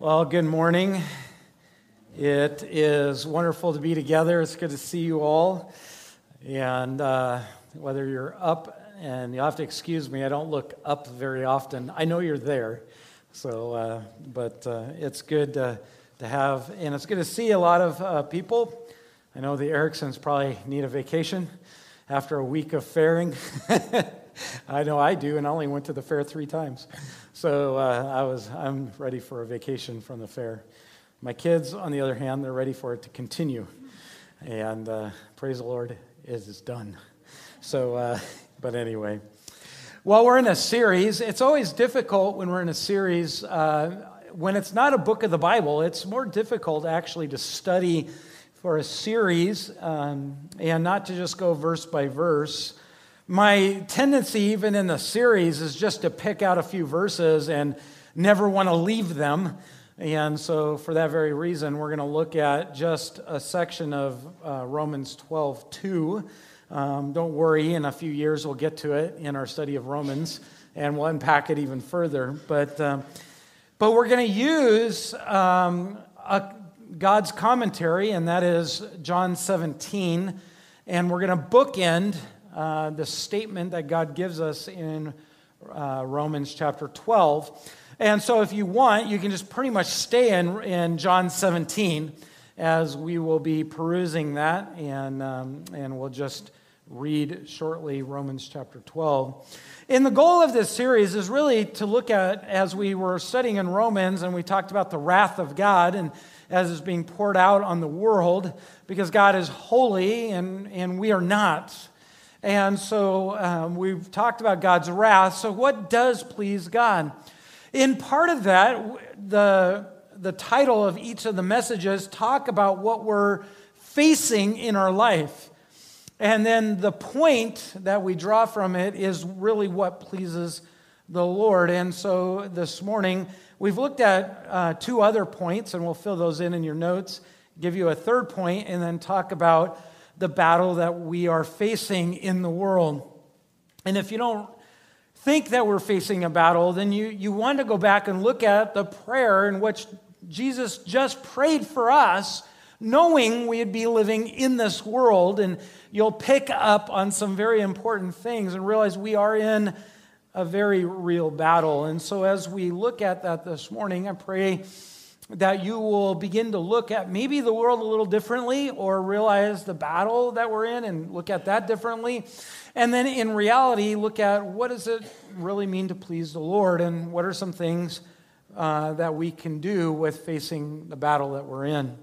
Well, good morning. It is wonderful to be together. It's good to see you all. And uh, whether you're up, and you'll have to excuse me, I don't look up very often. I know you're there. So, uh, but uh, it's good to, to have, and it's good to see a lot of uh, people. I know the Ericksons probably need a vacation after a week of fairing. I know I do, and I only went to the fair three times. So uh, I was, I'm ready for a vacation from the fair. My kids, on the other hand, they're ready for it to continue. And uh, praise the Lord, it is done. So, uh, but anyway. Well, we're in a series. It's always difficult when we're in a series. Uh, when it's not a book of the Bible, it's more difficult actually to study for a series um, and not to just go verse by verse. My tendency, even in the series, is just to pick out a few verses and never want to leave them. And so, for that very reason, we're going to look at just a section of uh, Romans 12 2. Um, don't worry, in a few years we'll get to it in our study of Romans and we'll unpack it even further. But, um, but we're going to use um, a, God's commentary, and that is John 17, and we're going to bookend uh, the statement that God gives us in uh, Romans chapter 12. And so, if you want, you can just pretty much stay in, in John 17 as we will be perusing that, and, um, and we'll just read shortly Romans chapter 12. And the goal of this series is really to look at, as we were studying in Romans, and we talked about the wrath of God, and as is being poured out on the world, because God is holy and, and we are not. And so um, we've talked about God's wrath. So, what does please God? In part of that, the, the title of each of the messages talk about what we're facing in our life. And then the point that we draw from it is really what pleases the Lord. And so this morning, we've looked at uh, two other points, and we'll fill those in in your notes, give you a third point, and then talk about the battle that we are facing in the world. And if you don't think that we're facing a battle, then you, you want to go back and look at the prayer in which Jesus just prayed for us, knowing we'd be living in this world. And you'll pick up on some very important things and realize we are in a very real battle. And so, as we look at that this morning, I pray that you will begin to look at maybe the world a little differently or realize the battle that we're in and look at that differently. And then in reality, look at what does it really mean to please the Lord and what are some things uh, that we can do with facing the battle that we're in.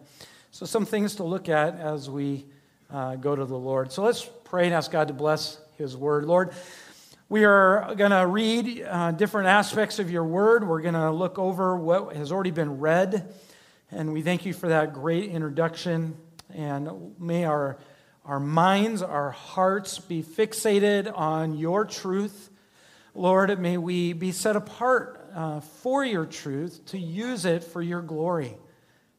So, some things to look at as we uh, go to the Lord. So, let's pray and ask God to bless His word. Lord, we are going to read uh, different aspects of your word. We're going to look over what has already been read. And we thank you for that great introduction. And may our, our minds, our hearts be fixated on your truth. Lord, may we be set apart uh, for your truth to use it for your glory.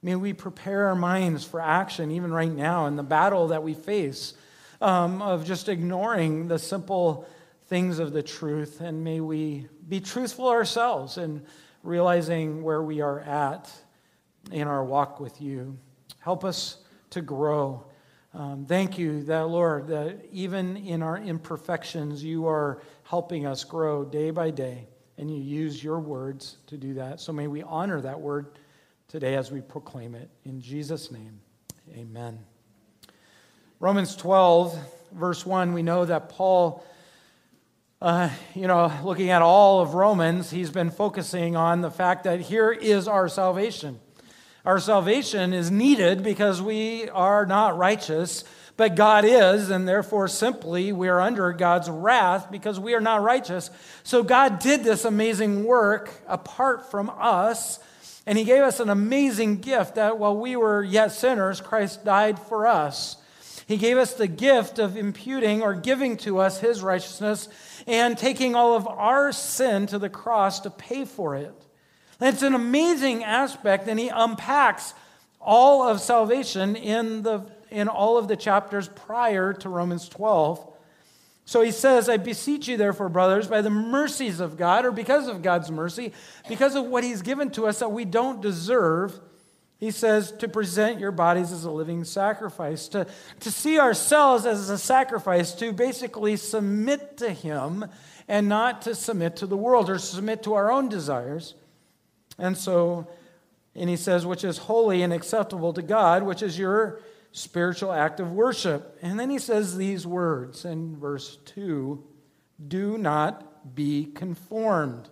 May we prepare our minds for action, even right now, in the battle that we face um, of just ignoring the simple things of the truth, and may we be truthful ourselves in realizing where we are at in our walk with you. Help us to grow. Um, thank you, that Lord, that even in our imperfections, you are helping us grow day by day, and you use your words to do that. So may we honor that word today as we proclaim it. In Jesus' name, amen. Romans 12, verse 1, we know that Paul uh, you know, looking at all of Romans, he's been focusing on the fact that here is our salvation. Our salvation is needed because we are not righteous, but God is, and therefore simply we are under God's wrath because we are not righteous. So God did this amazing work apart from us, and He gave us an amazing gift that while we were yet sinners, Christ died for us. He gave us the gift of imputing or giving to us His righteousness and taking all of our sin to the cross to pay for it. It's an amazing aspect, and he unpacks all of salvation in, the, in all of the chapters prior to Romans 12. So he says, I beseech you, therefore, brothers, by the mercies of God, or because of God's mercy, because of what he's given to us that we don't deserve, he says to present your bodies as a living sacrifice, to, to see ourselves as a sacrifice, to basically submit to him and not to submit to the world or submit to our own desires. And so, and he says, which is holy and acceptable to God, which is your spiritual act of worship. And then he says these words in verse 2 Do not be conformed.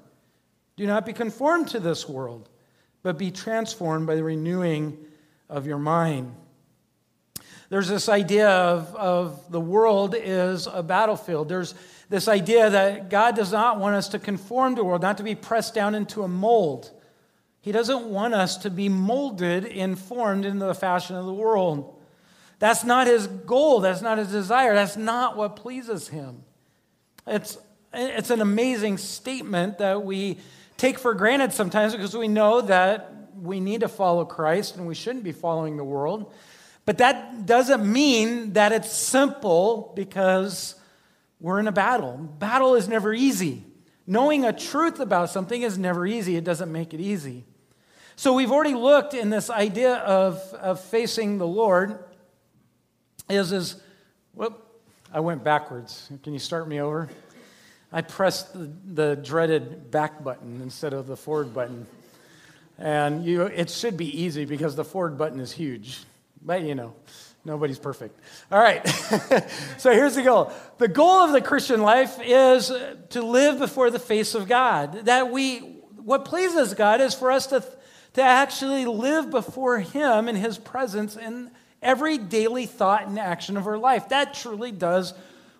Do not be conformed to this world, but be transformed by the renewing of your mind. There's this idea of, of the world is a battlefield. There's this idea that God does not want us to conform to the world, not to be pressed down into a mold. He doesn't want us to be molded and formed into the fashion of the world. That's not his goal. That's not his desire. That's not what pleases him. It's, it's an amazing statement that we take for granted sometimes because we know that we need to follow Christ and we shouldn't be following the world. But that doesn't mean that it's simple because we're in a battle. Battle is never easy. Knowing a truth about something is never easy, it doesn't make it easy. So we've already looked in this idea of, of facing the Lord is, is, well, I went backwards. Can you start me over? I pressed the, the dreaded back button instead of the forward button. And you, it should be easy because the forward button is huge. But you know, nobody's perfect. All right. so here's the goal. The goal of the Christian life is to live before the face of God. That we, what pleases God is for us to, to actually live before Him in His presence in every daily thought and action of our life. That truly does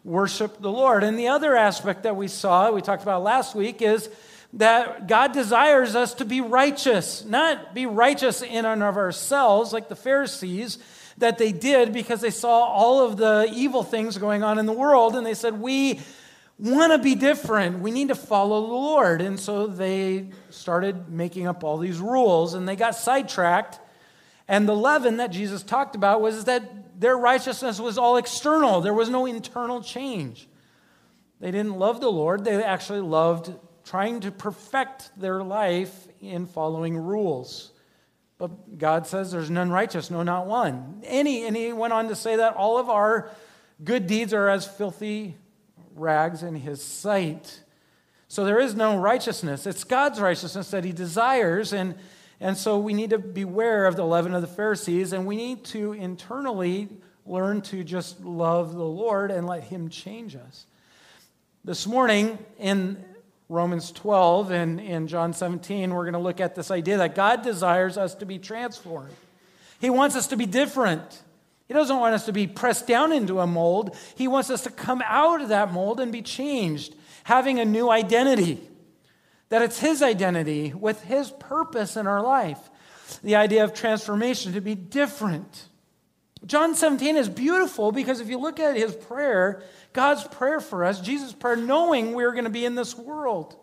worship the Lord. And the other aspect that we saw, we talked about last week, is that God desires us to be righteous, not be righteous in and of ourselves like the Pharisees that they did because they saw all of the evil things going on in the world and they said, We want to be different. We need to follow the Lord. And so they started making up all these rules and they got sidetracked and the leaven that Jesus talked about was that their righteousness was all external, there was no internal change. They didn't love the Lord, they actually loved trying to perfect their life in following rules. But God says there's none righteous, no, not one. Any, and he went on to say that all of our good deeds are as filthy rags in his sight. So there is no righteousness. It's God's righteousness that he desires. And and so we need to beware of the leaven of the Pharisees, and we need to internally learn to just love the Lord and let Him change us. This morning in Romans 12 and in John 17, we're going to look at this idea that God desires us to be transformed. He wants us to be different. He doesn't want us to be pressed down into a mold. He wants us to come out of that mold and be changed, having a new identity that it's His identity with His purpose in our life. The idea of transformation to be different. John 17 is beautiful because if you look at his prayer, God's prayer for us, Jesus' prayer, knowing we're going to be in this world.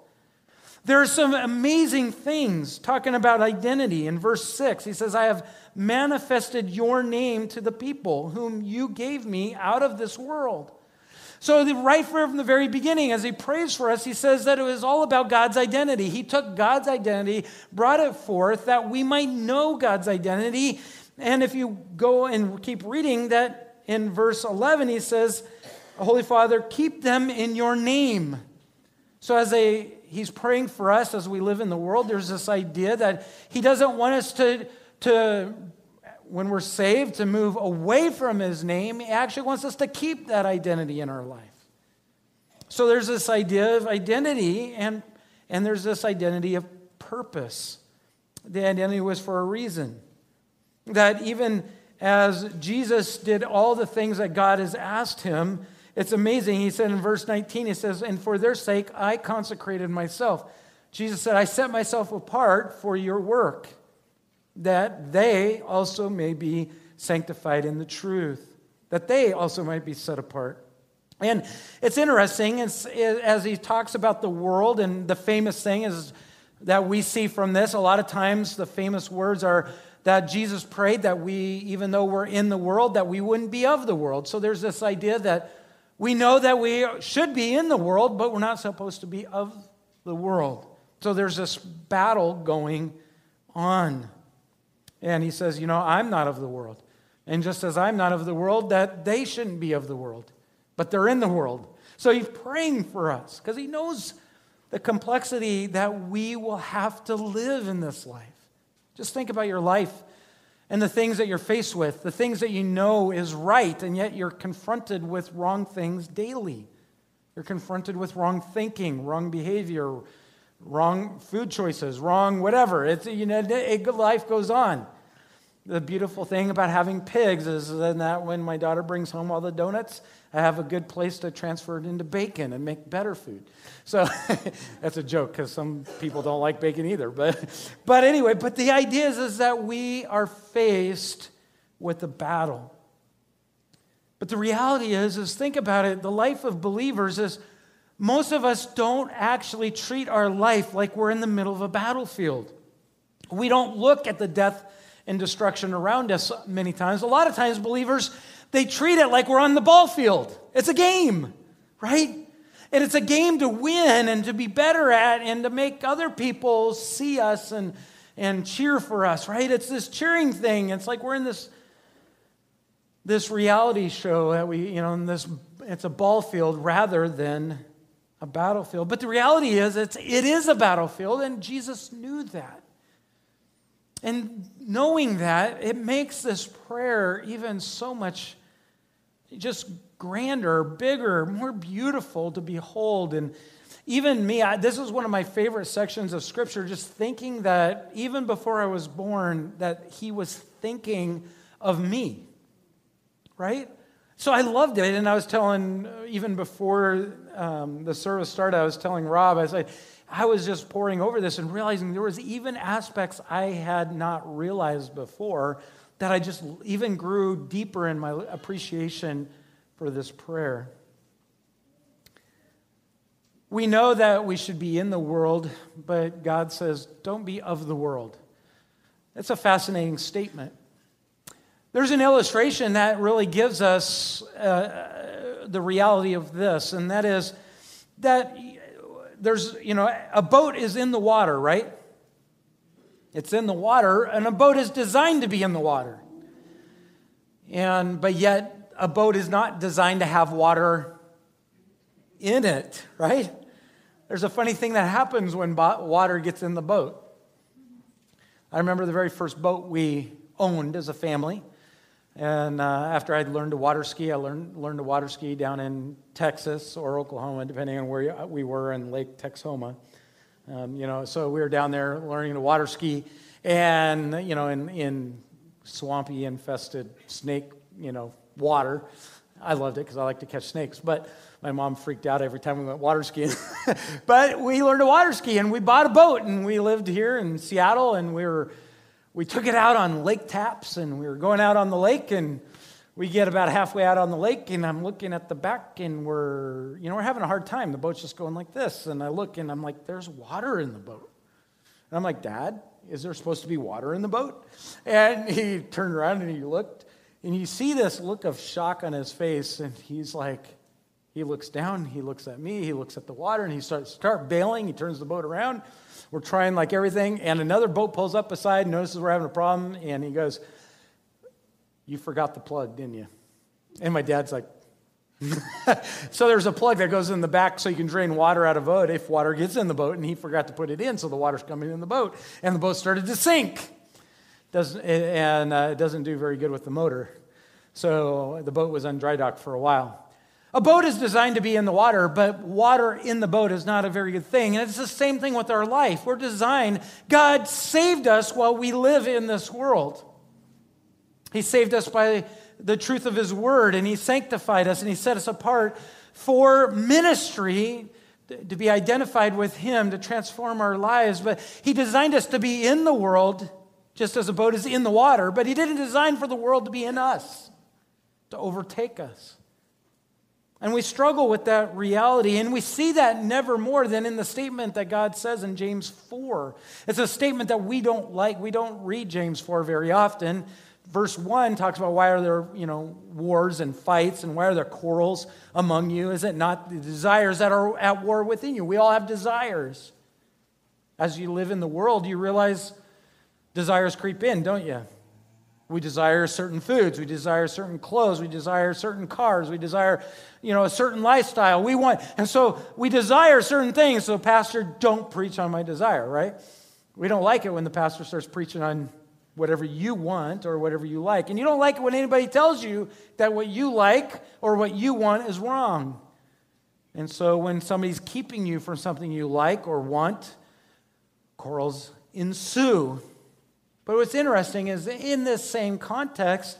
There are some amazing things talking about identity. In verse 6, he says, I have manifested your name to the people whom you gave me out of this world. So, the, right from the very beginning, as he prays for us, he says that it was all about God's identity. He took God's identity, brought it forth that we might know God's identity. And if you go and keep reading that in verse 11, he says, Holy Father, keep them in your name. So, as a, he's praying for us as we live in the world, there's this idea that he doesn't want us to, to when we're saved, to move away from his name. He actually wants us to keep that identity in our life. So there's this idea of identity, and, and there's this identity of purpose. The identity was for a reason. That even as Jesus did all the things that God has asked him, it's amazing. He said in verse 19, he says, And for their sake I consecrated myself. Jesus said, I set myself apart for your work that they also may be sanctified in the truth, that they also might be set apart. And it's interesting as he talks about the world, and the famous thing is that we see from this, a lot of times the famous words are that Jesus prayed that we, even though we're in the world, that we wouldn't be of the world. So there's this idea that We know that we should be in the world, but we're not supposed to be of the world. So there's this battle going on. And he says, You know, I'm not of the world. And just as I'm not of the world, that they shouldn't be of the world, but they're in the world. So he's praying for us because he knows the complexity that we will have to live in this life. Just think about your life and the things that you're faced with, the things that you know is right, and yet you're confronted with wrong things daily. You're confronted with wrong thinking, wrong behavior, wrong food choices, wrong whatever. It's, you know, life goes on. The beautiful thing about having pigs is that when my daughter brings home all the donuts, I have a good place to transfer it into bacon and make better food. So that's a joke because some people don't like bacon either. But, but anyway, but the idea is, is that we are faced with a battle. But the reality is, is think about it, the life of believers is most of us don't actually treat our life like we're in the middle of a battlefield. We don't look at the death and destruction around us many times. A lot of times, believers they treat it like we're on the ball field. It's a game, right? And it's a game to win and to be better at and to make other people see us and, and cheer for us, right? It's this cheering thing. It's like we're in this, this reality show that we, you know, in this, it's a ball field rather than a battlefield. But the reality is, it's, it is a battlefield, and Jesus knew that. And knowing that, it makes this prayer even so much just grander, bigger, more beautiful to behold. And even me, I, this is one of my favorite sections of scripture, just thinking that even before I was born, that he was thinking of me, right? So I loved it. And I was telling, even before um, the service started, I was telling Rob, I said, I was just poring over this and realizing there was even aspects I had not realized before that I just even grew deeper in my appreciation for this prayer. We know that we should be in the world, but God says, don't be of the world. That's a fascinating statement. There's an illustration that really gives us uh, the reality of this, and that is that there's, you know, a boat is in the water, right? It's in the water, and a boat is designed to be in the water. And, but yet, a boat is not designed to have water in it, right? There's a funny thing that happens when water gets in the boat. I remember the very first boat we owned as a family. And uh, after I'd learned to water ski, I learned, learned to water ski down in Texas or Oklahoma, depending on where we were in Lake Texoma. Um, you know, so we were down there learning to water ski, and you know, in, in swampy, infested snake, you know, water. I loved it because I like to catch snakes, but my mom freaked out every time we went water skiing. but we learned to water ski, and we bought a boat, and we lived here in Seattle, and we were we took it out on Lake Tapps, and we were going out on the lake, and we get about halfway out on the lake and i'm looking at the back and we're you know we're having a hard time. The boat's just going like this and i look and i'm like there's water in the boat. And i'm like dad is there supposed to be water in the boat? And he turned around and he looked and you see this look of shock on his face and he's like he looks down he looks at me he looks at the water and he starts start bailing. He turns the boat around we're trying like everything and another boat pulls up beside notices we're having a problem and he goes you forgot the plug, didn't you? And my dad's like, so there's a plug that goes in the back so you can drain water out of boat if water gets in the boat, and he forgot to put it in, so the water's coming in the boat, and the boat started to sink. Doesn't, and uh, it doesn't do very good with the motor. So the boat was on dry dock for a while. A boat is designed to be in the water, but water in the boat is not a very good thing. And it's the same thing with our life. We're designed, God saved us while we live in this world. He saved us by the truth of His word, and He sanctified us, and He set us apart for ministry to be identified with Him, to transform our lives. But He designed us to be in the world, just as a boat is in the water, but He didn't design for the world to be in us, to overtake us. And we struggle with that reality, and we see that never more than in the statement that God says in James 4. It's a statement that we don't like. We don't read James 4 very often verse 1 talks about why are there, you know, wars and fights and why are there quarrels among you? Is it not the desires that are at war within you? We all have desires. As you live in the world, you realize desires creep in, don't you? We desire certain foods, we desire certain clothes, we desire certain cars, we desire, you know, a certain lifestyle. We want, and so we desire certain things. So, pastor, don't preach on my desire, right? We don't like it when the pastor starts preaching on whatever you want or whatever you like. And you don't like it when anybody tells you that what you like or what you want is wrong. And so when somebody's keeping you from something you like or want, quarrels ensue. But what's interesting is in this same context,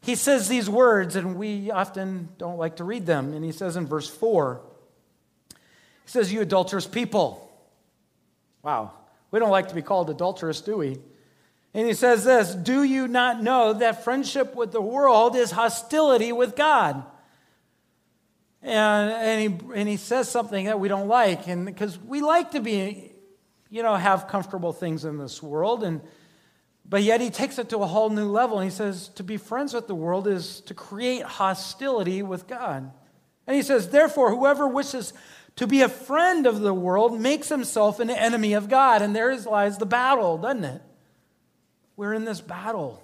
he says these words, and we often don't like to read them. And he says in verse 4, he says, You adulterous people. Wow. We don't like to be called adulterous, do we? And he says this Do you not know that friendship with the world is hostility with God? And, and, he, and he says something that we don't like, and because we like to be, you know, have comfortable things in this world, and but yet he takes it to a whole new level and he says to be friends with the world is to create hostility with God. And he says, therefore, whoever wishes to be a friend of the world makes himself an enemy of God. And there lies the battle, doesn't it? We're in this battle.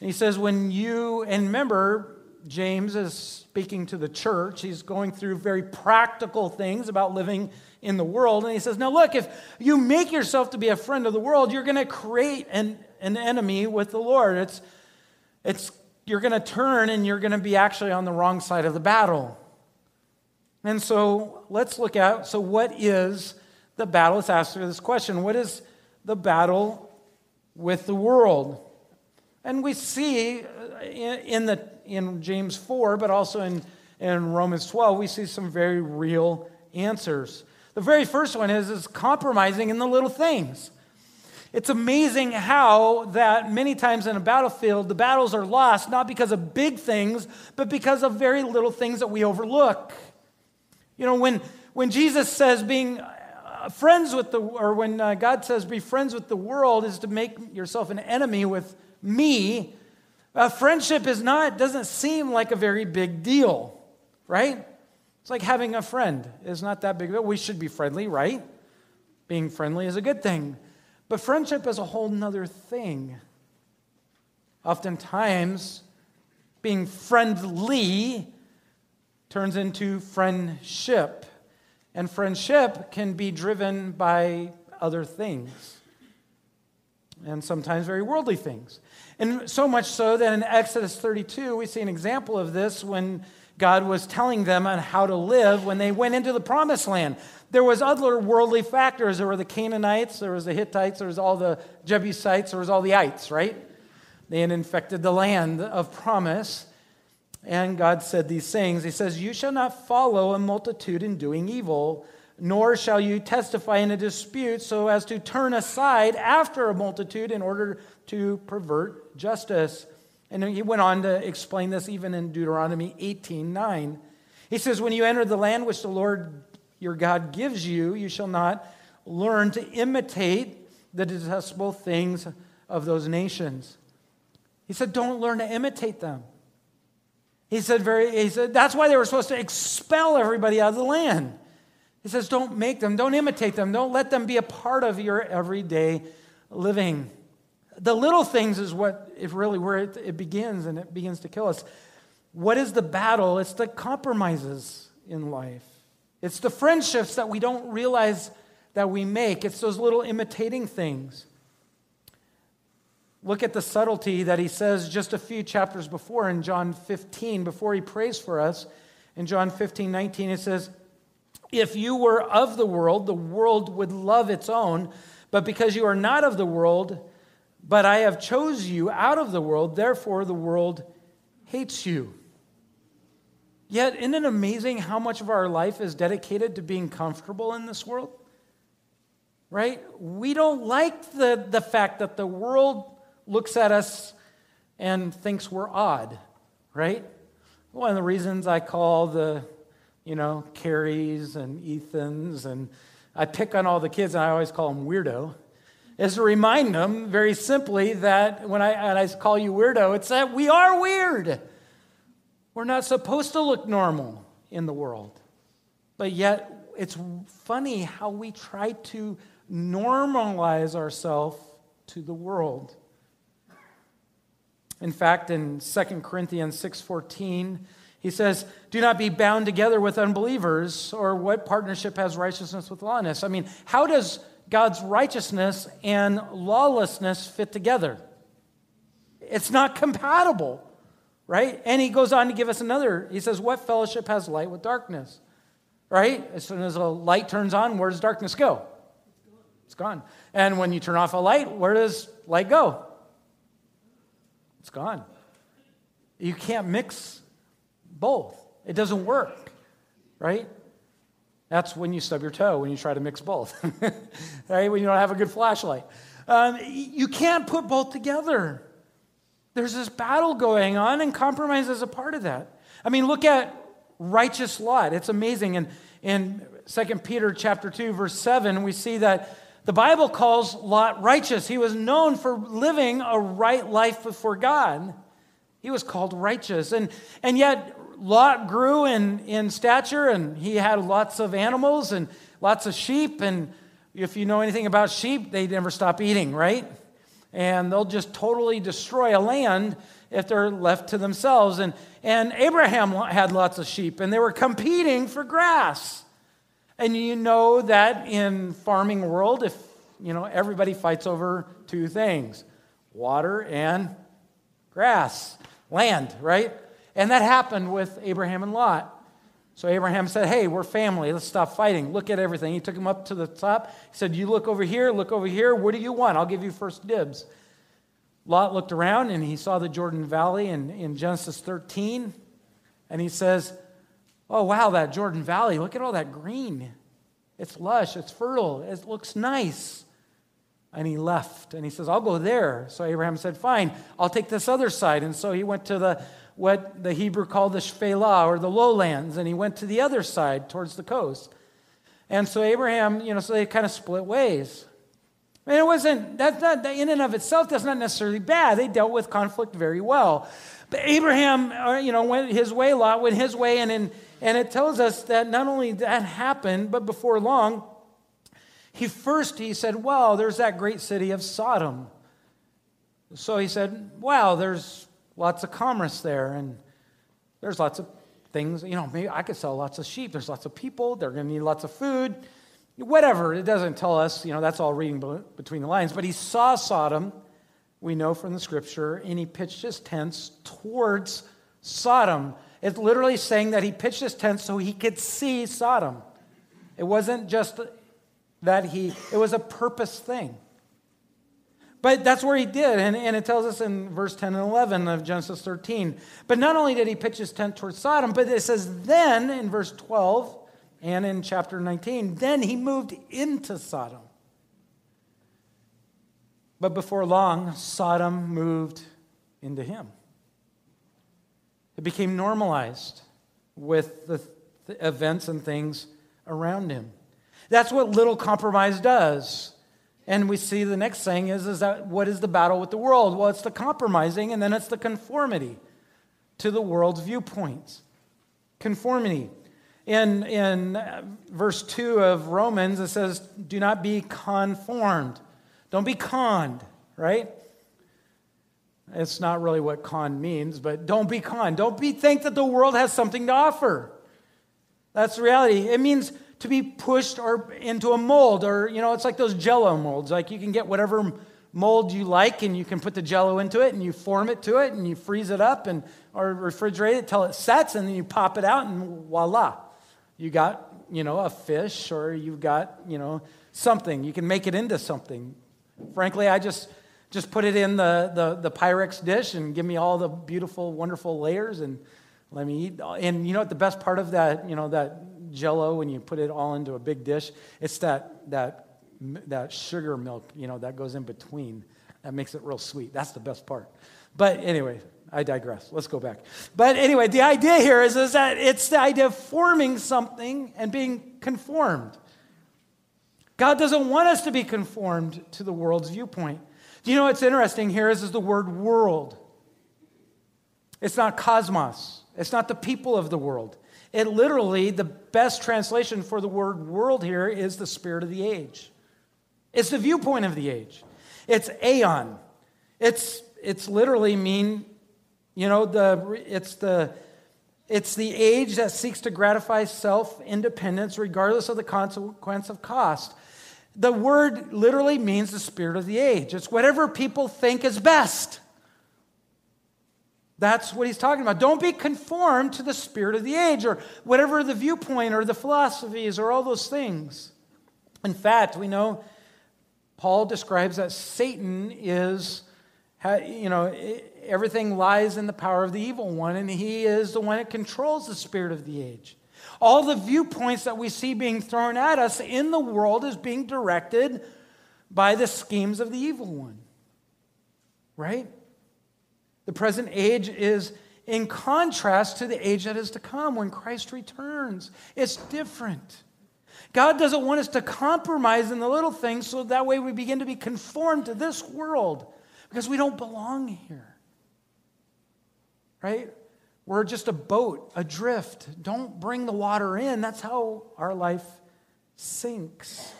And he says, when you, and remember, James is speaking to the church. He's going through very practical things about living in the world. And he says, Now look, if you make yourself to be a friend of the world, you're going to create an, an enemy with the Lord. It's, it's, you're going to turn and you're going to be actually on the wrong side of the battle. And so let's look at so, what is the battle? Let's answer this question What is the battle with the world? And we see uh, in, the, in James 4, but also in, in Romans 12, we see some very real answers. The very first one is, is compromising in the little things. It's amazing how that many times in a battlefield, the battles are lost not because of big things, but because of very little things that we overlook. You know, when, when Jesus says being uh, friends with the, or when uh, God says be friends with the world is to make yourself an enemy with me, a friendship is not, doesn't seem like a very big deal, right? It's like having a friend is not that big of a deal. We should be friendly, right? Being friendly is a good thing. But friendship is a whole nother thing. Oftentimes, being friendly turns into friendship. And friendship can be driven by other things, and sometimes very worldly things. And so much so that in Exodus 32, we see an example of this when God was telling them on how to live when they went into the promised land. There was other worldly factors. There were the Canaanites, there was the Hittites, there was all the Jebusites, there was all the ites, right? They had infected the land of promise. And God said these things. He says, You shall not follow a multitude in doing evil, nor shall you testify in a dispute so as to turn aside after a multitude in order to pervert justice. And he went on to explain this even in Deuteronomy 18 9. He says, When you enter the land which the Lord your God gives you, you shall not learn to imitate the detestable things of those nations. He said, Don't learn to imitate them. He said, very, he said, That's why they were supposed to expel everybody out of the land. He says, Don't make them, don't imitate them, don't let them be a part of your everyday living the little things is what is really where it, it begins and it begins to kill us. What is the battle? It's the compromises in life. It's the friendships that we don't realize that we make. It's those little imitating things. Look at the subtlety that he says just a few chapters before in John 15, before he prays for us. In John 15, 19, it says, If you were of the world, the world would love its own, but because you are not of the world, but I have chose you out of the world, therefore the world hates you. Yet, isn't it amazing how much of our life is dedicated to being comfortable in this world? Right? We don't like the, the fact that the world looks at us and thinks we're odd, right? One of the reasons I call the, you know, Carries and Ethans, and I pick on all the kids and I always call them weirdo is to remind them very simply that when I, and I call you weirdo, it's that we are weird. We're not supposed to look normal in the world. But yet, it's funny how we try to normalize ourselves to the world. In fact, in 2 Corinthians 6:14, he says, "Do not be bound together with unbelievers, or what partnership has righteousness with lawlessness?" I mean, how does God's righteousness and lawlessness fit together? It's not compatible, right? And he goes on to give us another. He says, "What fellowship has light with darkness?" Right? As soon as a light turns on, where does darkness go? It's gone. And when you turn off a light, where does light go? It's gone. You can't mix both. It doesn't work, right? That's when you stub your toe, when you try to mix both, right? When you don't have a good flashlight. Um, you can't put both together. There's this battle going on, and compromise is a part of that. I mean, look at righteous Lot. It's amazing. And in 2 Peter chapter 2, verse 7, we see that the Bible calls Lot righteous. He was known for living a right life before God. He was called righteous. And, and yet, Lot grew in, in stature and he had lots of animals and lots of sheep. And if you know anything about sheep, they never stop eating, right? And they'll just totally destroy a land if they're left to themselves. And, and Abraham had lots of sheep and they were competing for grass. And you know that in farming world, if you know, everybody fights over two things water and grass, land, right? And that happened with Abraham and Lot. So Abraham said, Hey, we're family. Let's stop fighting. Look at everything. He took him up to the top. He said, You look over here, look over here. What do you want? I'll give you first dibs. Lot looked around and he saw the Jordan Valley in, in Genesis 13. And he says, Oh, wow, that Jordan Valley. Look at all that green. It's lush, it's fertile, it looks nice. And he left and he says, I'll go there. So Abraham said, Fine, I'll take this other side. And so he went to the what the Hebrew called the Shephelah or the lowlands, and he went to the other side towards the coast. And so Abraham, you know, so they kind of split ways. And it wasn't, that's not, in and of itself, that's not necessarily bad. They dealt with conflict very well. But Abraham, uh, you know, went his way, Lot went his way, and, in, and it tells us that not only that happened, but before long, he first, he said, well, there's that great city of Sodom. So he said, wow, there's lots of commerce there, and there's lots of things. You know, maybe I could sell lots of sheep. There's lots of people. They're going to need lots of food. Whatever. It doesn't tell us. You know, that's all reading between the lines. But he saw Sodom, we know from the scripture, and he pitched his tents towards Sodom. It's literally saying that he pitched his tent so he could see Sodom. It wasn't just that he, it was a purpose thing. But that's where he did. And, and it tells us in verse 10 and 11 of Genesis 13. But not only did he pitch his tent towards Sodom, but it says then in verse 12 and in chapter 19, then he moved into Sodom. But before long, Sodom moved into him. It became normalized with the, the events and things around him. That's what little compromise does. And we see the next thing is, is that what is the battle with the world? Well, it's the compromising, and then it's the conformity to the world's viewpoints. Conformity. In, in uh, verse 2 of Romans, it says, Do not be conformed. Don't be conned, right? It's not really what con means, but don't be conned. Don't be think that the world has something to offer. That's the reality. It means to be pushed or into a mold or you know it's like those jello molds. Like you can get whatever mold you like and you can put the jello into it and you form it to it and you freeze it up and or refrigerate it till it sets and then you pop it out and voila you got you know a fish or you've got you know something. You can make it into something. Frankly i just just put it in the, the, the pyrex dish and give me all the beautiful wonderful layers and let me eat. And you know what the best part of that you know that jello when you put it all into a big dish. It's that, that, that sugar milk, you know, that goes in between. That makes it real sweet. That's the best part. But anyway, I digress. Let's go back. But anyway, the idea here is, is that it's the idea of forming something and being conformed. God doesn't want us to be conformed to the world's viewpoint. Do you know what's interesting here is, is the word world. It's not cosmos. It's not the people of the world. It literally, the best translation for the word world here is the spirit of the age. It's the viewpoint of the age. It's aeon. It's, it's literally mean, you know, the, it's, the, it's the age that seeks to gratify self independence regardless of the consequence of cost. The word literally means the spirit of the age. It's whatever people think is best. That's what he's talking about. Don't be conformed to the spirit of the age or whatever the viewpoint or the philosophies or all those things. In fact, we know Paul describes that Satan is, you know, everything lies in the power of the evil one, and he is the one that controls the spirit of the age. All the viewpoints that we see being thrown at us in the world is being directed by the schemes of the evil one. Right? The present age is in contrast to the age that is to come when Christ returns. It's different. God doesn't want us to compromise in the little things so that way we begin to be conformed to this world because we don't belong here. Right? We're just a boat adrift. Don't bring the water in. That's how our life sinks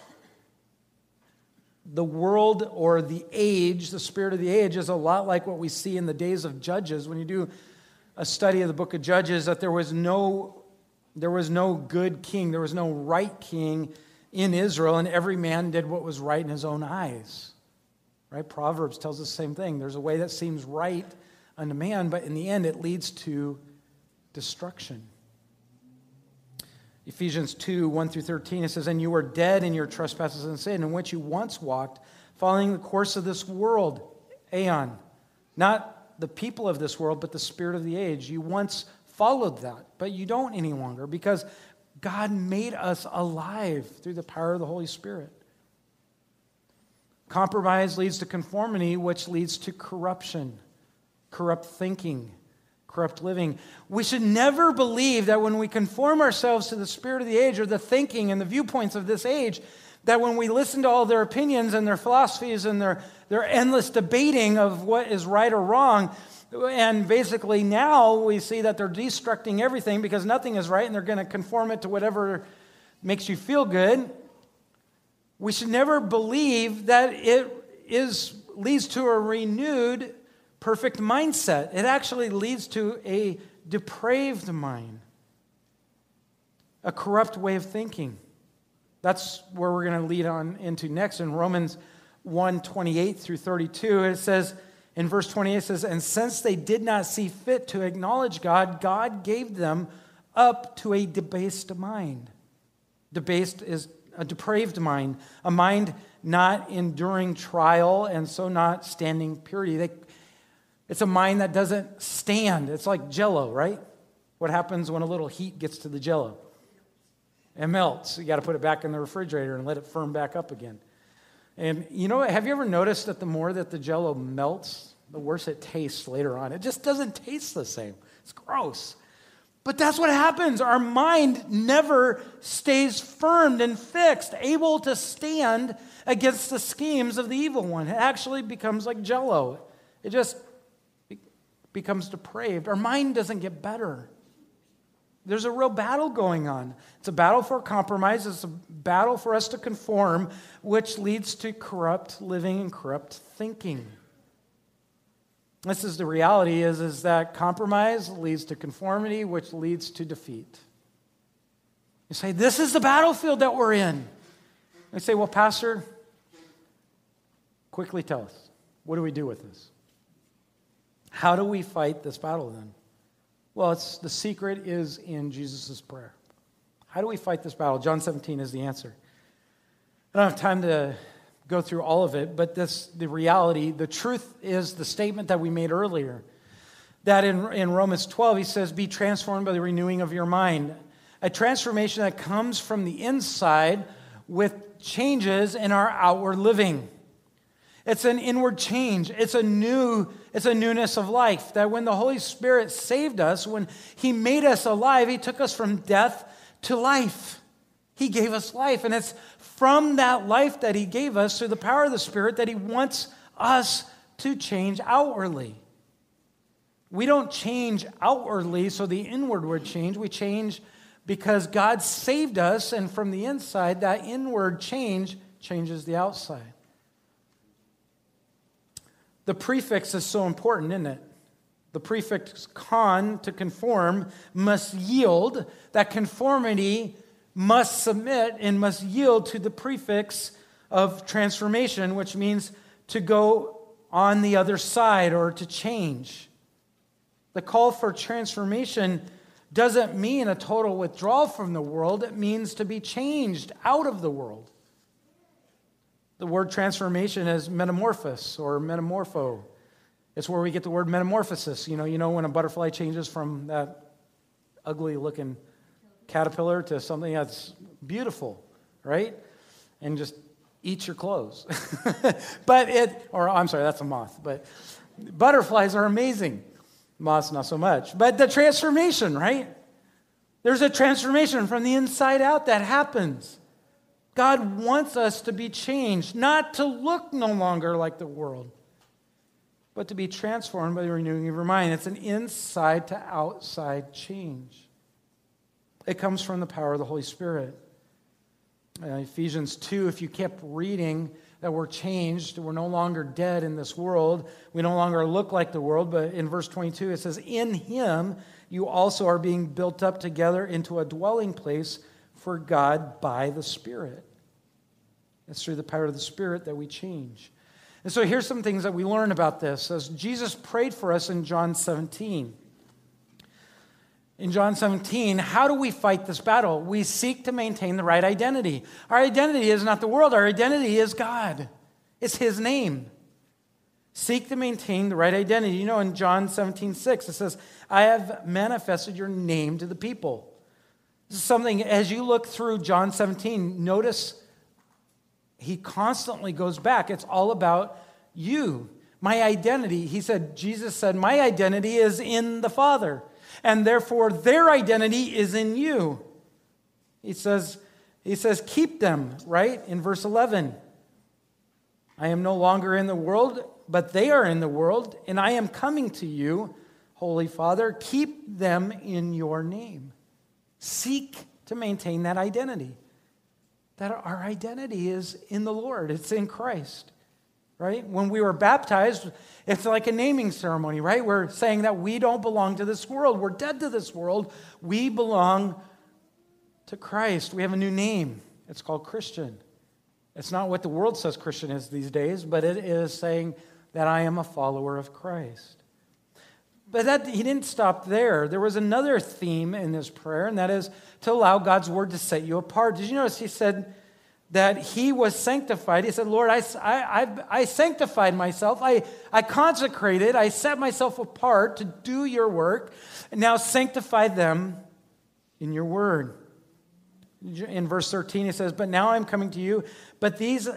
the world or the age, the spirit of the age, is a lot like what we see in the days of Judges. When you do a study of the book of Judges, that there was no, there was no good king, there was no right king in Israel, and every man did what was right in his own eyes. Right? Proverbs tells us the same thing. There's a way that seems right unto man, but in the end, it leads to destruction. Ephesians 2 1 through 13, it says, And you were dead in your trespasses and sin, in which you once walked, following the course of this world, aeon. Not the people of this world, but the spirit of the age. You once followed that, but you don't any longer because God made us alive through the power of the Holy Spirit. Compromise leads to conformity, which leads to corruption, corrupt thinking, corrupt living. We should never believe that when we conform ourselves to the spirit of the age or the thinking and the viewpoints of this age, that when we listen to all their opinions and their philosophies and their, their endless debating of what is right or wrong, and basically now we see that they're destructing everything because nothing is right and they're going to conform it to whatever makes you feel good. We should never believe that it is, leads to a renewed perfect mindset. It actually leads to a depraved mind, a corrupt way of thinking. That's where we're going to lead on into next in Romans 1 28 through 32. It says, in verse 28, it says, And since they did not see fit to acknowledge God, God gave them up to a debased mind. Debased is a depraved mind, a mind not enduring trial and so not standing purity. They it's a mind that doesn't stand. It's like jello, right? What happens when a little heat gets to the jello? It melts. You got to put it back in the refrigerator and let it firm back up again. And you know, have you ever noticed that the more that the jello melts, the worse it tastes later on? It just doesn't taste the same. It's gross. But that's what happens. Our mind never stays firmed and fixed, able to stand against the schemes of the evil one. It actually becomes like jello. It just becomes depraved. Our mind doesn't get better. There's a real battle going on. It's a battle for compromise, it's a battle for us to conform, which leads to corrupt living and corrupt thinking. This is the reality is, is that compromise leads to conformity, which leads to defeat. You say, This is the battlefield that we're in. I say, Well, Pastor, quickly tell us, what do we do with this? How do we fight this battle then? Well, it's, the secret is in Jesus' prayer. How do we fight this battle? John 17 is the answer. I don't have time to go through all of it, but this, the reality, the truth is the statement that we made earlier. That in, in Romans 12, he says, Be transformed by the renewing of your mind. A transformation that comes from the inside with changes in our outward living. It's an inward change. It's a new, it's a newness of life. That when the Holy Spirit saved us, when He made us alive, He took us from death to life. He gave us life. And it's from that life that He gave us, through the power of the Spirit, that He wants us to change outwardly. We don't change outwardly so the inward would change. We change because God saved us, and from the inside, that inward change changes the outside. The prefix is so important, isn't it? The prefix con, to conform, must yield. That conformity must submit and must yield to the prefix of transformation, which means to go on the other side or to change. The call for transformation doesn't mean a total withdrawal from the world, it means to be changed out of the world. The word transformation is metamorphosis or metamorpho. It's where we get the word metamorphosis. You know, you know when a butterfly changes from that ugly looking caterpillar to something that's beautiful, right? And just eat your clothes. but it, or I'm sorry, that's a moth, but butterflies are amazing. Moths, not so much. But the transformation, right? There's a transformation from the inside out that happens. God wants us to be changed, not to look no longer like the world, but to be transformed by the renewing of your mind. It's an inside to outside change. It comes from the power of the Holy Spirit. Uh, Ephesians 2, if you kept reading, that we're changed. We're no longer dead in this world. We no longer look like the world. But in verse 22, it says, In him you also are being built up together into a dwelling place for God by the Spirit. It's through the power of the Spirit that we change. And so here's some things that we learn about this. As Jesus prayed for us in John 17. In John 17, how do we fight this battle? We seek to maintain the right identity. Our identity is not the world, our identity is God, it's His name. Seek to maintain the right identity. You know, in John 17, 6, it says, I have manifested your name to the people. Something, as you look through John 17, notice he constantly goes back. It's all about you. My identity, he said, Jesus said, My identity is in the Father, and therefore their identity is in you. He says, he says, keep them, right? In verse 11. I am no longer in the world, but they are in the world, and I am coming to you, Holy Father. Keep them in your name. Seek to maintain that identity that our identity is in the Lord, it's in Christ, right? When we were baptized, it's like a naming ceremony, right? We're saying that we don't belong to this world, we're dead to this world, we belong to Christ. We have a new name, it's called Christian. It's not what the world says Christian is these days, but it is saying that I am a follower of Christ. But that, he didn't stop there. There was another theme in his prayer, and that is to allow God's word to set you apart. Did you notice he said that he was sanctified? He said, Lord, I, I, I sanctified myself. I, I consecrated. I set myself apart to do your work. And now sanctify them in your word. In verse 13, he says, But now I'm coming to you, but these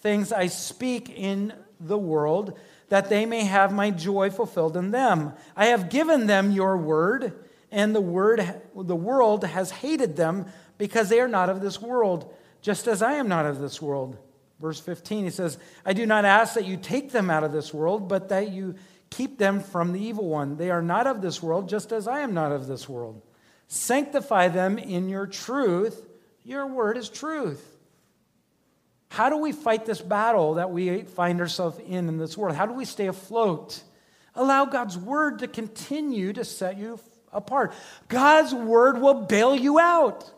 things I speak in the world that they may have my joy fulfilled in them. I have given them your word, and the word the world has hated them because they are not of this world, just as I am not of this world. Verse 15, he says, I do not ask that you take them out of this world, but that you keep them from the evil one. They are not of this world, just as I am not of this world. Sanctify them in your truth. Your word is truth. How do we fight this battle that we find ourselves in in this world? How do we stay afloat? Allow God's word to continue to set you apart. God's word will bail you out.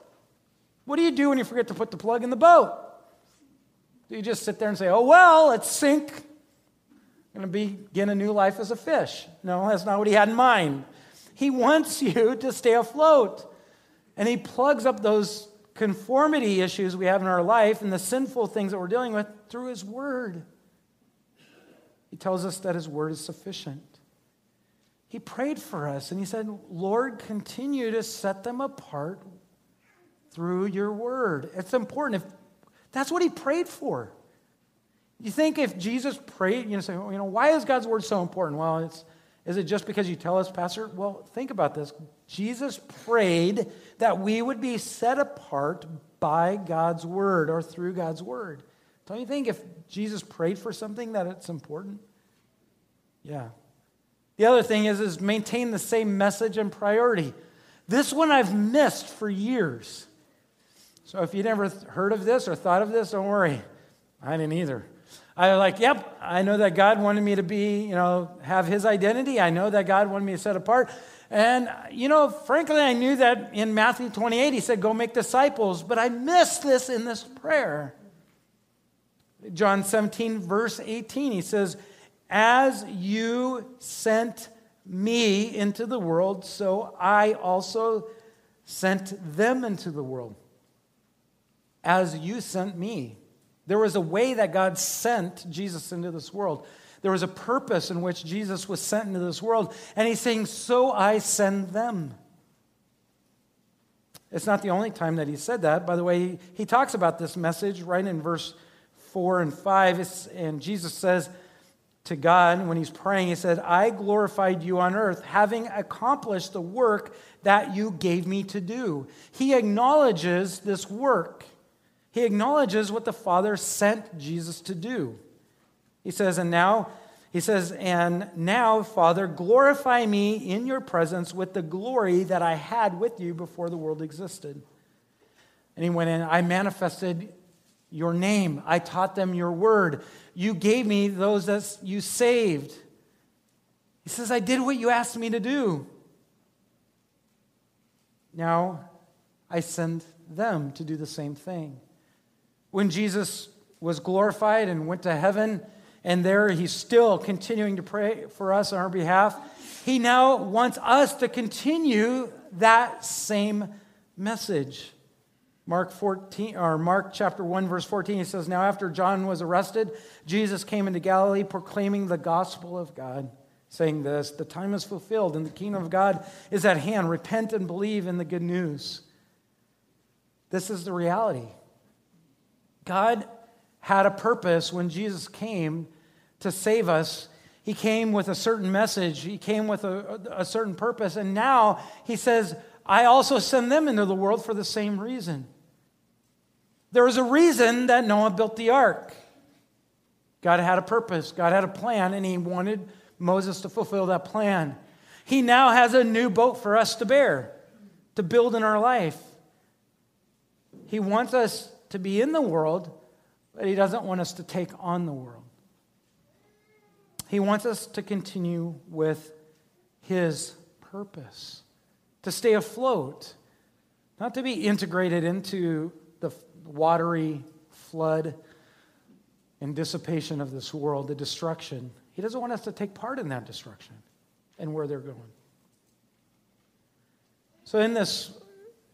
What do you do when you forget to put the plug in the boat? Do you just sit there and say, oh, well, let's sink? I'm going to begin a new life as a fish. No, that's not what he had in mind. He wants you to stay afloat. And he plugs up those conformity issues we have in our life and the sinful things that we're dealing with through His Word. He tells us that His Word is sufficient. He prayed for us and He said, Lord, continue to set them apart through your Word. It's important. If that's what He prayed for. You think if Jesus prayed, you know, say, you know, why is God's Word so important? Well, it's, Is it just because you tell us, Pastor? Well, think about this. Jesus prayed that we would be set apart by God's word or through God's word. Don't you think if Jesus prayed for something that it's important? Yeah. The other thing is, is maintain the same message and priority. This one I've missed for years. So if you never heard of this or thought of this, don't worry. I didn't either. I was like, yep, I know that God wanted me to be, you know, have his identity. I know that God wanted me to set apart. And, you know, frankly, I knew that in Matthew 28, he said, go make disciples, but I missed this in this prayer. John 17, verse 18, he says, As you sent me into the world, so I also sent them into the world. As you sent me. There was a way that God sent Jesus into this world. There was a purpose in which Jesus was sent into this world. And he's saying, So I send them. It's not the only time that he said that. By the way, he, talks about this message right in verse 4 and 5. And Jesus says to God, when he's praying, he said, I glorified you on earth, having accomplished the work that you gave me to do. He acknowledges this work. He acknowledges what the Father sent Jesus to do. He says, and now, he says, and now, Father, glorify me in your presence with the glory that I had with you before the world existed. And he went in, I manifested your name. I taught them your word. You gave me those that you saved. He says, I did what you asked me to do. Now I send them to do the same thing when Jesus was glorified and went to heaven, and there he's still continuing to pray for us on our behalf. He now wants us to continue that same message. Mark 14 or Mark chapter 1 verse 14 he says now after John was arrested Jesus came into Galilee proclaiming the gospel of God saying this the time is fulfilled and the kingdom of God is at hand repent and believe in the good news This is the reality God had a purpose when Jesus came to save us. He came with a certain message, He came with a, a certain purpose. And now He says, I also send them into the world for the same reason. There was a reason that Noah built the ark. God had a purpose, God had a plan, and He wanted Moses to fulfill that plan. He now has a new boat for us to bear, to build in our life. He wants us to be in the world, but He doesn't want us to take on the world. He wants us to continue with His purpose, to stay afloat, not to be integrated into the watery flood and dissipation of this world, the destruction. He doesn't want us to take part in that destruction and where they're going. So, in this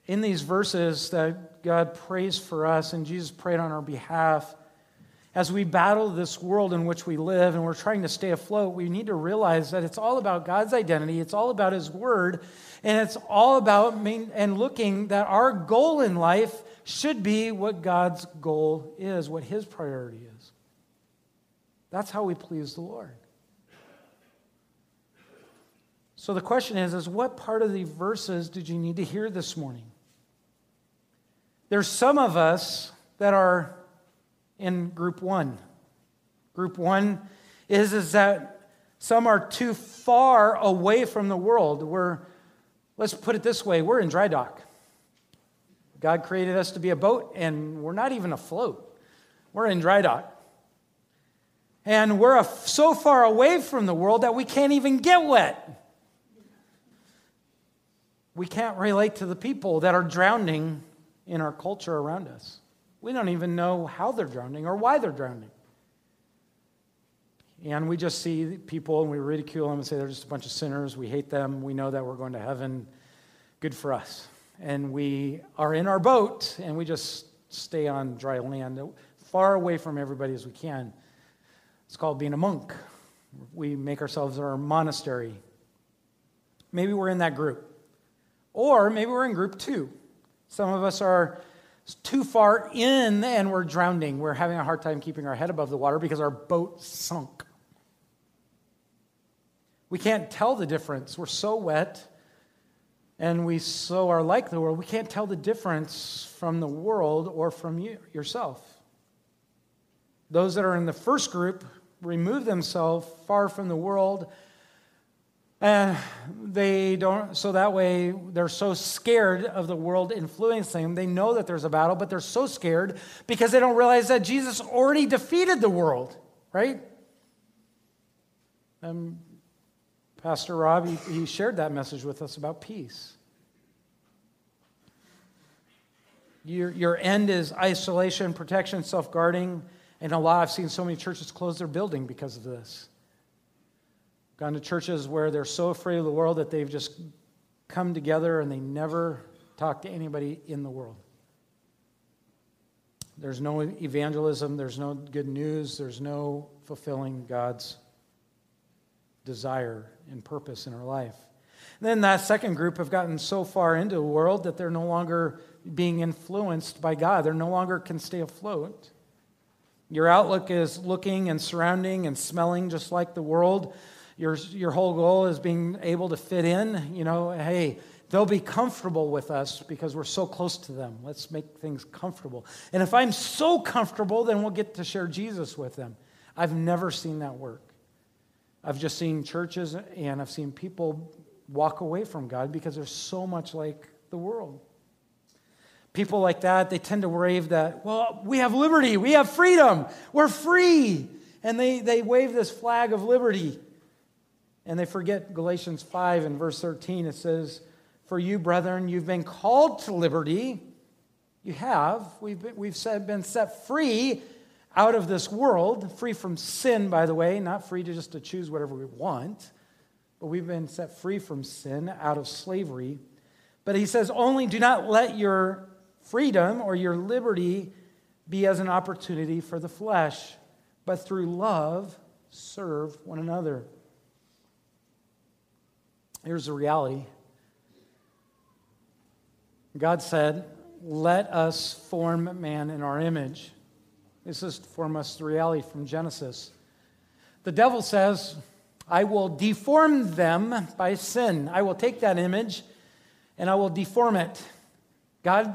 in these verses that God prays for us and Jesus prayed on our behalf, as we battle this world in which we live and we're trying to stay afloat, we need to realize that it's all about God's identity, it's all about His Word, and it's all about main, and looking that our goal in life should be what God's goal is, what His priority is. That's how we please the Lord. So the question is, is what part of the verses did you need to hear this morning? There's some of us that are in group one. Group one is, is that some are too far away from the world. We're, let's put it this way we're in dry dock. God created us to be a boat, and we're not even afloat. We're in dry dock. And we're so far away from the world that we can't even get wet. We can't relate to the people that are drowning in our culture around us. We don't even know how they're drowning or why they're drowning. And we just see people and we ridicule them and say they're just a bunch of sinners. We hate them. We know that we're going to heaven. Good for us. And we are in our boat and we just stay on dry land, far away from everybody as we can. It's called being a monk. We make ourselves our monastery. Maybe we're in that group. Or maybe we're in group two. Some of us are too far in and we're drowning. We're having a hard time keeping our head above the water because our boat sunk. We can't tell the difference. We're so wet and we so are like the world, we can't tell the difference from the world or from you, yourself. Those that are in the first group remove themselves far from the world and they don't so that way they're so scared of the world influencing them they know that there's a battle but they're so scared because they don't realize that jesus already defeated the world right and Pastor Rob, he, he shared that message with us about peace. Your, your end is isolation, protection, self guarding. And a lot, I've seen so many churches close their building because of this. Gone to churches where they're so afraid of the world that they've just come together and they never talk to anybody in the world. There's no evangelism, there's no good news, there's no fulfilling God's desire and purpose in our life. And then that second group have gotten so far into the world that they're no longer being influenced by God. They're no longer can stay afloat. Your outlook is looking and surrounding and smelling just like the world. Your, your whole goal is being able to fit in. You know, hey, they'll be comfortable with us because we're so close to them. Let's make things comfortable. And if I'm so comfortable, then we'll get to share Jesus with them. I've never seen that work. I've just seen churches and I've seen people walk away from God because they're so much like the world. People like that, they tend to rave that, well, we have liberty, we have freedom, we're free. And they, they wave this flag of liberty. And they forget Galatians 5 and verse 13. It says, For you, brethren, you've been called to liberty. You have. We've been, we've been set free out of this world, free from sin, by the way, not free to just to choose whatever we want, but we've been set free from sin, out of slavery. But he says, only do not let your freedom or your liberty be as an opportunity for the flesh, but through love serve one another. Here's the reality God said, Let us form man in our image. This is for us the reality from Genesis. The devil says, I will deform them by sin. I will take that image and I will deform it. God,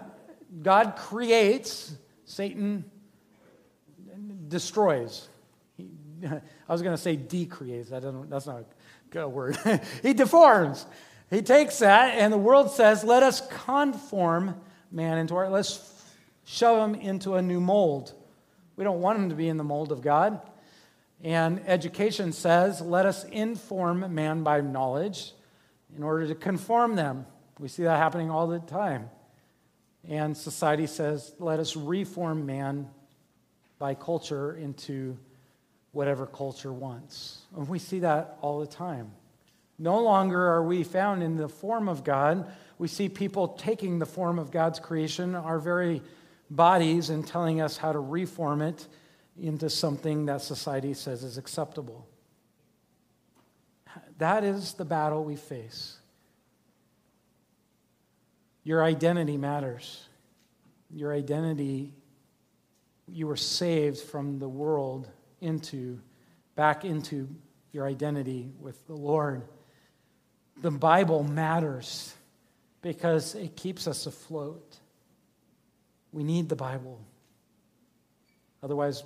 God creates, Satan destroys. He, I was going to say decreates. I don't, that's not a word. he deforms. He takes that, and the world says, let us conform man into our, let's shove him into a new mold. We don't want him to be in the mold of God. And education says, let us inform man by knowledge in order to conform them. We see that happening all the time. And society says, let us reform man by culture into whatever culture wants. And we see that all the time. No longer are we found in the form of God. We see people taking the form of God's creation, our very bodies and telling us how to reform it into something that society says is acceptable. That is the battle we face. Your identity matters. Your identity, you were saved from the world into, back into your identity with the Lord. The Bible matters because it keeps us afloat. We need the Bible. Otherwise,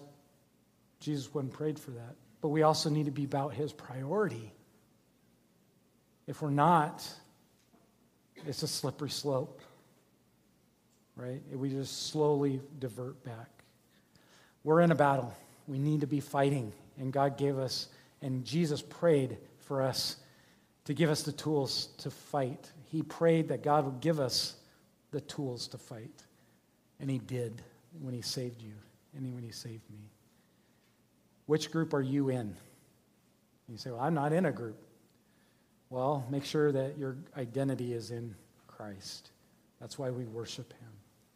Jesus wouldn't prayed for that. But we also need to be about his priority. If we're not, it's a slippery slope, right? We just slowly divert back. We're in a battle. We need to be fighting. And God gave us, and Jesus prayed for us to give us the tools to fight. He prayed that God would give us the tools to fight. And he did when he saved you and when he saved me. Which group are you in? You say, Well, I'm not in a group. Well, make sure that your identity is in Christ. That's why we worship him.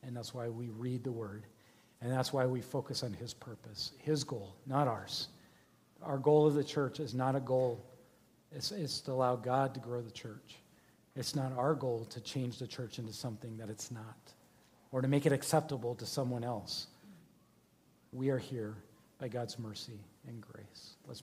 And that's why we read the word. And that's why we focus on his purpose, his goal, not ours. Our goal of the church is not a goal, it's, it's to allow God to grow the church. It's not our goal to change the church into something that it's not or to make it acceptable to someone else. We are here by God's mercy and grace. Let's